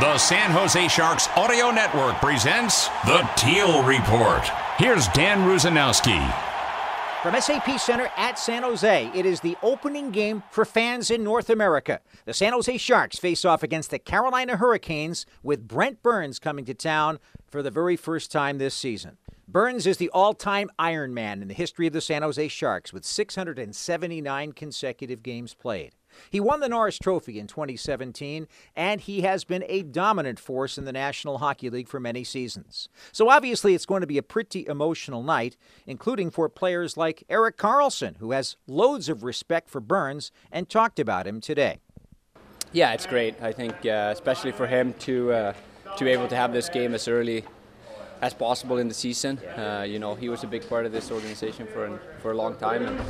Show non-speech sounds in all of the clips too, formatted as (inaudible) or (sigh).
The San Jose Sharks Audio Network presents the Teal Report. Here's Dan Rusanowsky. From SAP Center at San Jose, it is the opening game for fans in North America. The San Jose Sharks face off against the Carolina Hurricanes with Brent Burns coming to town for the very first time this season. Burns is the all time Ironman in the history of the San Jose Sharks with 679 consecutive games played. He won the Norris Trophy in 2017, and he has been a dominant force in the National Hockey League for many seasons. So obviously, it's going to be a pretty emotional night, including for players like Erik Karlsson, who has loads of respect for Burns and talked about him today. Yeah, it's great. I think, uh, especially for him to uh, to be able to have this game as early as possible in the season. Uh, you know, he was a big part of this organization for for a long time, and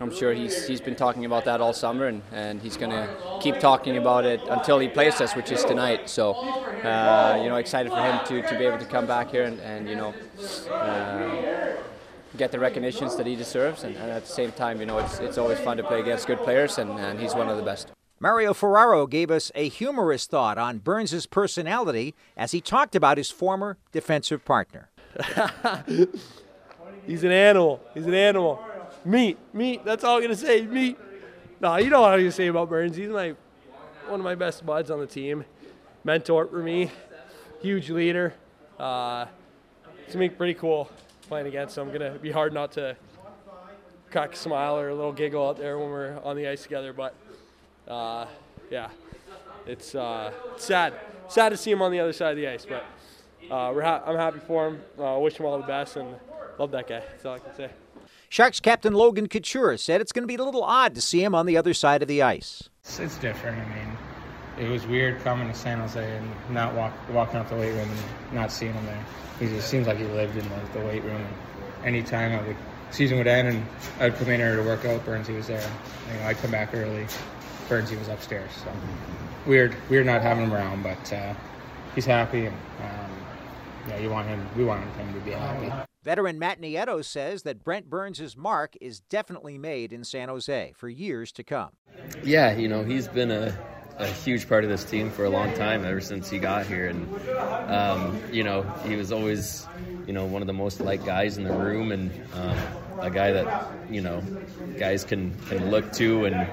I'm sure he's he's been talking about that all summer, and, and he's going to keep talking about it until he plays us, which is tonight. So, uh, you know, excited for him to, to be able to come back here and, and you know. Uh, get the recognitions that he deserves, and, and, at the same time, you know, it's, it's always fun to play against good players, and, and he's one of the best. Mario Ferraro gave us a humorous thought on Burns' personality as he talked about his former defensive partner. (laughs) He's an animal. He's an animal. Meat, meat. That's all I'm gonna say. Meat. No, you know what I'm gonna say about Burns. He's my one of my best buds on the team. Mentor for me. Huge leader. Uh, it's gonna be pretty cool playing against him. Gonna be hard not to crack a smile or a little giggle out there when we're on the ice together. But uh, yeah, it's uh, sad. Sad to see him on the other side of the ice, but uh, we're ha- I'm happy for him. Uh, wish him all the best and love that guy. That's all I can say. Sharks captain Logan Couture said it's going to be a little odd to see him on the other side of the ice. It's, it's different. I mean, it was weird coming to San Jose and not walk, walking out the weight room and not seeing him there. He just seems like he lived in the, the weight room. And anytime I would season would end and I'd come in there to work out, Burns he was there. You know, I'd come back early. Burns he was upstairs. So weird, weird not having him around, but uh, he's happy and um, yeah, you want him. We want him to be happy. Veteran Matt Nieto says that Brent Burns' mark is definitely made in San Jose for years to come. Yeah, you know, he's been a, a huge part of this team for a long time, ever since he got here. And, um, you know, he was always, you know, one of the most liked guys in the room and um, a guy that, you know, guys can, can look to and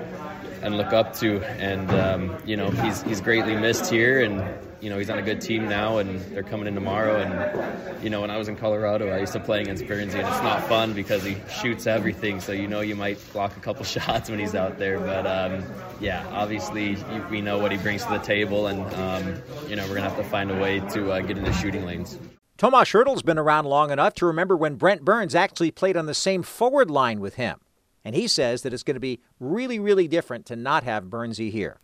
and look up to. And um, you know, he's he's greatly missed here, and you know, he's on a good team now, and they're coming in tomorrow. And you know, when I was in Colorado, I used to play against Burnsy, and it's not fun because he shoots everything. So you know, you might block a couple (laughs) shots when he's out there. But um, yeah, obviously, we know what he brings to the table, and um, you know, we're gonna have to find a way to uh, get in the shooting lanes. Tomas Hertl's been around long enough to remember when Brent Burns actually played on the same forward line with him. And he says that it's going to be really, really different to not have Burnsy here.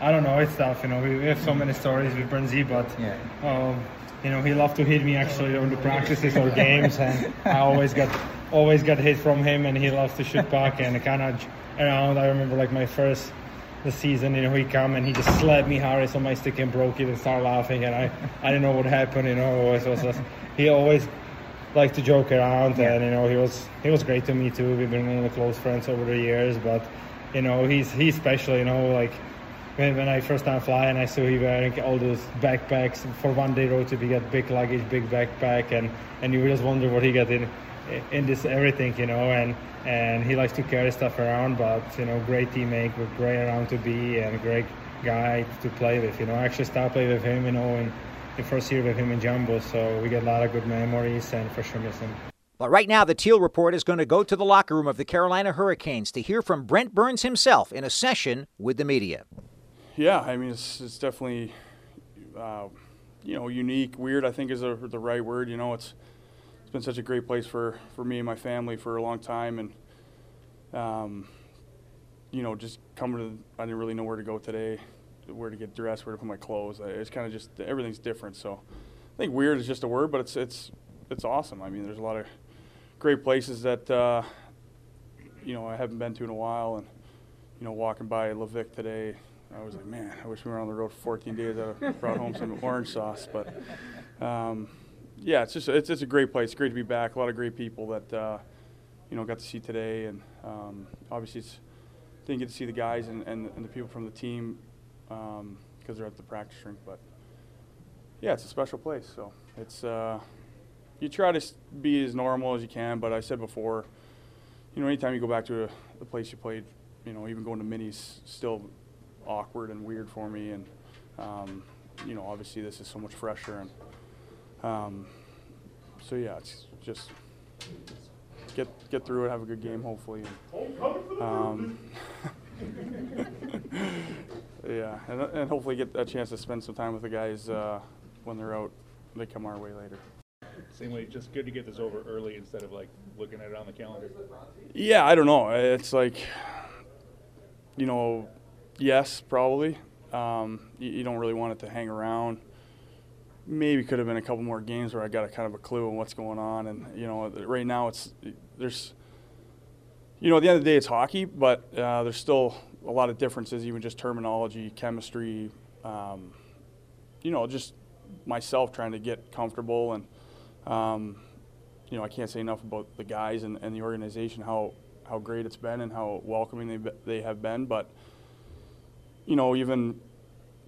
I don't know. It's tough. You know, we have so many stories with Burnsy, but yeah. Um, you know, he loved to hit me actually on the practices or games, and I always got always got hit from him, and he loves to shoot puck and kind of around. I remember like my first the season, you know, he come and he just slapped me hard on my stick and broke it and started laughing, and I I didn't know what happened. You know, it was just, he always like to joke around, and you know he was he was great to me too. We've been the close friends over the years, but you know he's he's special. You know, like when, when I first time flying, I saw he wearing all those backpacks for one day road trip. He got big luggage, big backpack, and and you just wonder what he got in in this everything, you know, and and he likes to carry stuff around, but you know, great teammate, great around to be, and great guy to play with. You know, I actually started playing with him, you know, and the first year with him in Jumbo, so we get a lot of good memories and for sure miss him. But right now, the Teal Report is going to go to the locker room of the Carolina Hurricanes to hear from Brent Burns himself in a session with the media. Yeah, I mean, it's, it's definitely, uh, you know, unique. Weird, I think, is a, the right word. You know, it's it's been such a great place for, for me and my family for a long time, and um, you know, just coming to, I didn't really know where to go today. Where to get dressed, where to put my clothes. It's kind of just everything's different. So I think weird is just a word, but it's it's it's awesome. I mean, there's a lot of great places that uh, you know I haven't been to in a while, and you know walking by Levick today, I was like, man, I wish we were on the road for 14 days. I brought home some orange sauce, but um, yeah, it's just it's, it's a great place. It's great to be back. A lot of great people that uh, you know got to see today, and um, obviously it's didn't get to see the guys and, and, and the people from the team because um, they're at the practice rink, but yeah, it's a special place. So it's uh, you try to be as normal as you can. But I said before, you know, anytime you go back to a, the place you played, you know, even going to minis, still awkward and weird for me. And um, you know, obviously this is so much fresher, and um, so yeah, it's just get get through it, have a good game, hopefully. And, um, (laughs) yeah, and, and hopefully get a chance to spend some time with the guys uh, when they're out. They come our way later. Same way, just good to get this over early instead of like looking at it on the calendar. Yeah, I don't know. It's like, you know, yes, probably. Um, you, you, don't really want it to hang around. Maybe could have been a couple more games where I got a kind of a clue on what's going on, and you know, right now it's there's, you know, at the end of the day it's hockey, but uh, there's still a lot of differences, even just terminology, chemistry, um, you know, just myself trying to get comfortable and um, you know I can't say enough about the guys and, and the organization how how great it's been and how welcoming they they have been. But you know even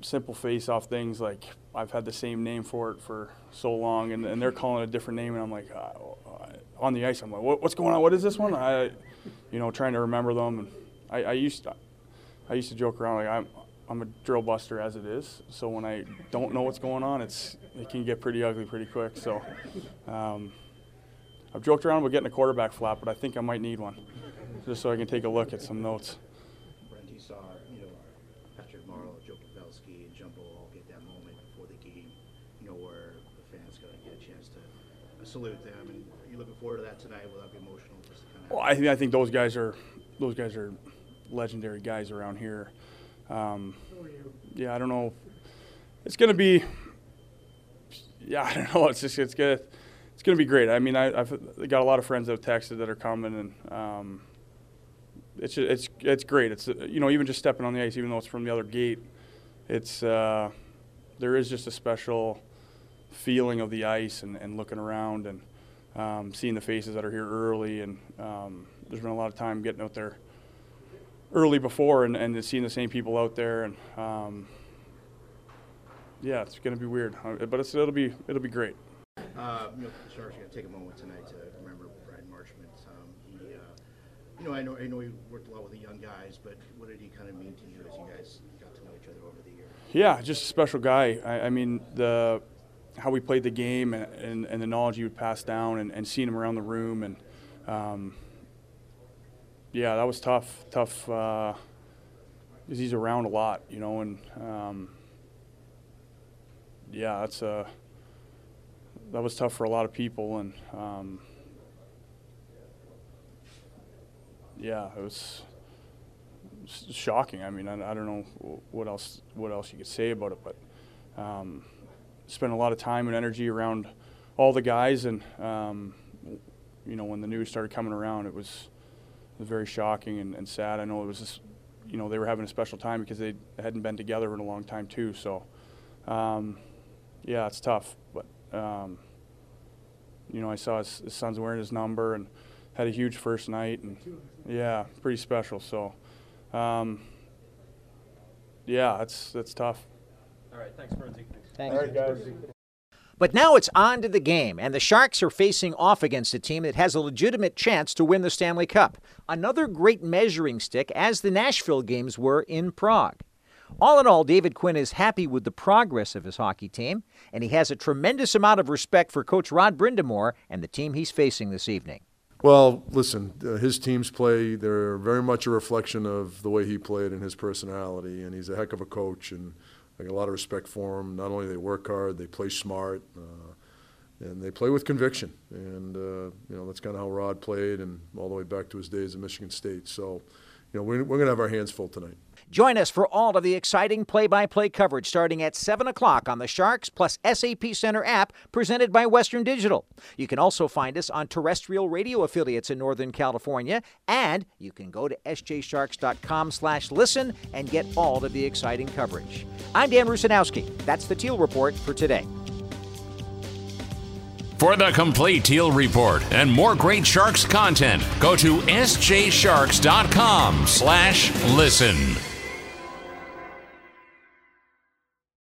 simple face off things like I've had the same name for it for so long and, and they're calling it a different name and I'm like uh, on the ice I'm like what, what's going on? What is this one? I you know trying to remember them and I, I used to, I used to joke around like I'm I'm a drill buster as it is. So when I don't know what's going on, it's it can get pretty ugly pretty quick. So um, I've joked around about getting a quarterback flap, but I think I might need one just so I can take a look at some notes. Brent, you saw you know Patrick Marleau, Joe Pavelski, and Jumbo all get that moment before the game, you know where the fans to get a chance to salute them, and are you looking forward to that tonight? Will that be emotional? Just kind of well, I think I think those guys are those guys are legendary guys around here. Um, yeah, I don't know. It's going to be. Yeah, (laughs) I don't know. It's just it's gonna it's gonna be great. I mean, I, have got a lot of friends that have texted that are coming, and um, it's it's it's great. It's you know even just stepping on the ice, even though it's from the other gate, it's uh, there is just a special feeling of the ice and, and looking around and um, seeing the faces that are here early, and um, there's been a lot of time getting out there early before and, and seeing the same people out there and um, yeah, it's going to be weird, uh, but it'll be it'll be great. Uh, you know, the Sharks are going to take a moment tonight to remember Bryan Marchment. Um, he, uh, you know, I know I know he worked a lot with the young guys, but what did he kind of mean to you as you guys got to know each other over the years? Yeah, just a special guy. I, I mean the how we played the game and, and, and, the knowledge he would pass down and, and seeing him around the room and um, yeah, that was tough. Tough uh, he's around a lot, you know, and um, yeah, that's a that was tough for a lot of people, and um, yeah, it was shocking. I mean, I, I, don't know what else what else you could say about it, but um, spent a lot of time and energy around all the guys, and um, you know, when the news started coming around, it was was very shocking and, and sad. I know it was just, you know, they were having a special time because they hadn't been together in a long time too. So, um, yeah, it's tough. But, um, you know, I saw his, his, son's wearing his number and had a huge first night and yeah, pretty special. So, um, yeah, that's that's tough. All right, thanks, Burnsy. Thanks. All right, guys. But now it's on to the game, and the Sharks are facing off against a team that has a legitimate chance to win the Stanley Cup. Another great measuring stick, as the Nashville games were in Prague. All in all, David Quinn is happy with the progress of his hockey team, and he has a tremendous amount of respect for Coach Rod Brind'Amour and the team he's facing this evening. Well, listen, uh, his teams play, they're very much a reflection of the way he played and his personality, and he's a heck of a coach. and I got a lot of respect for them. Not only they work hard, they play smart, uh, and they play with conviction. And uh, you know that's kind of how Rod played, and all the way back to his days at Michigan State. So, you know, we're, we're going to have our hands full tonight. Join us for all of the exciting play by play coverage starting at 7 o'clock on the Sharks plus SAP Center app presented by Western Digital. You can also find us on terrestrial radio affiliates in Northern California, and you can go to sjsharks.com slash listen and get all of the exciting coverage. I'm Dan Rusanowsky. That's the Teal Report for today. For the complete Teal Report and more great Sharks content, go to sjsharks.com slash listen.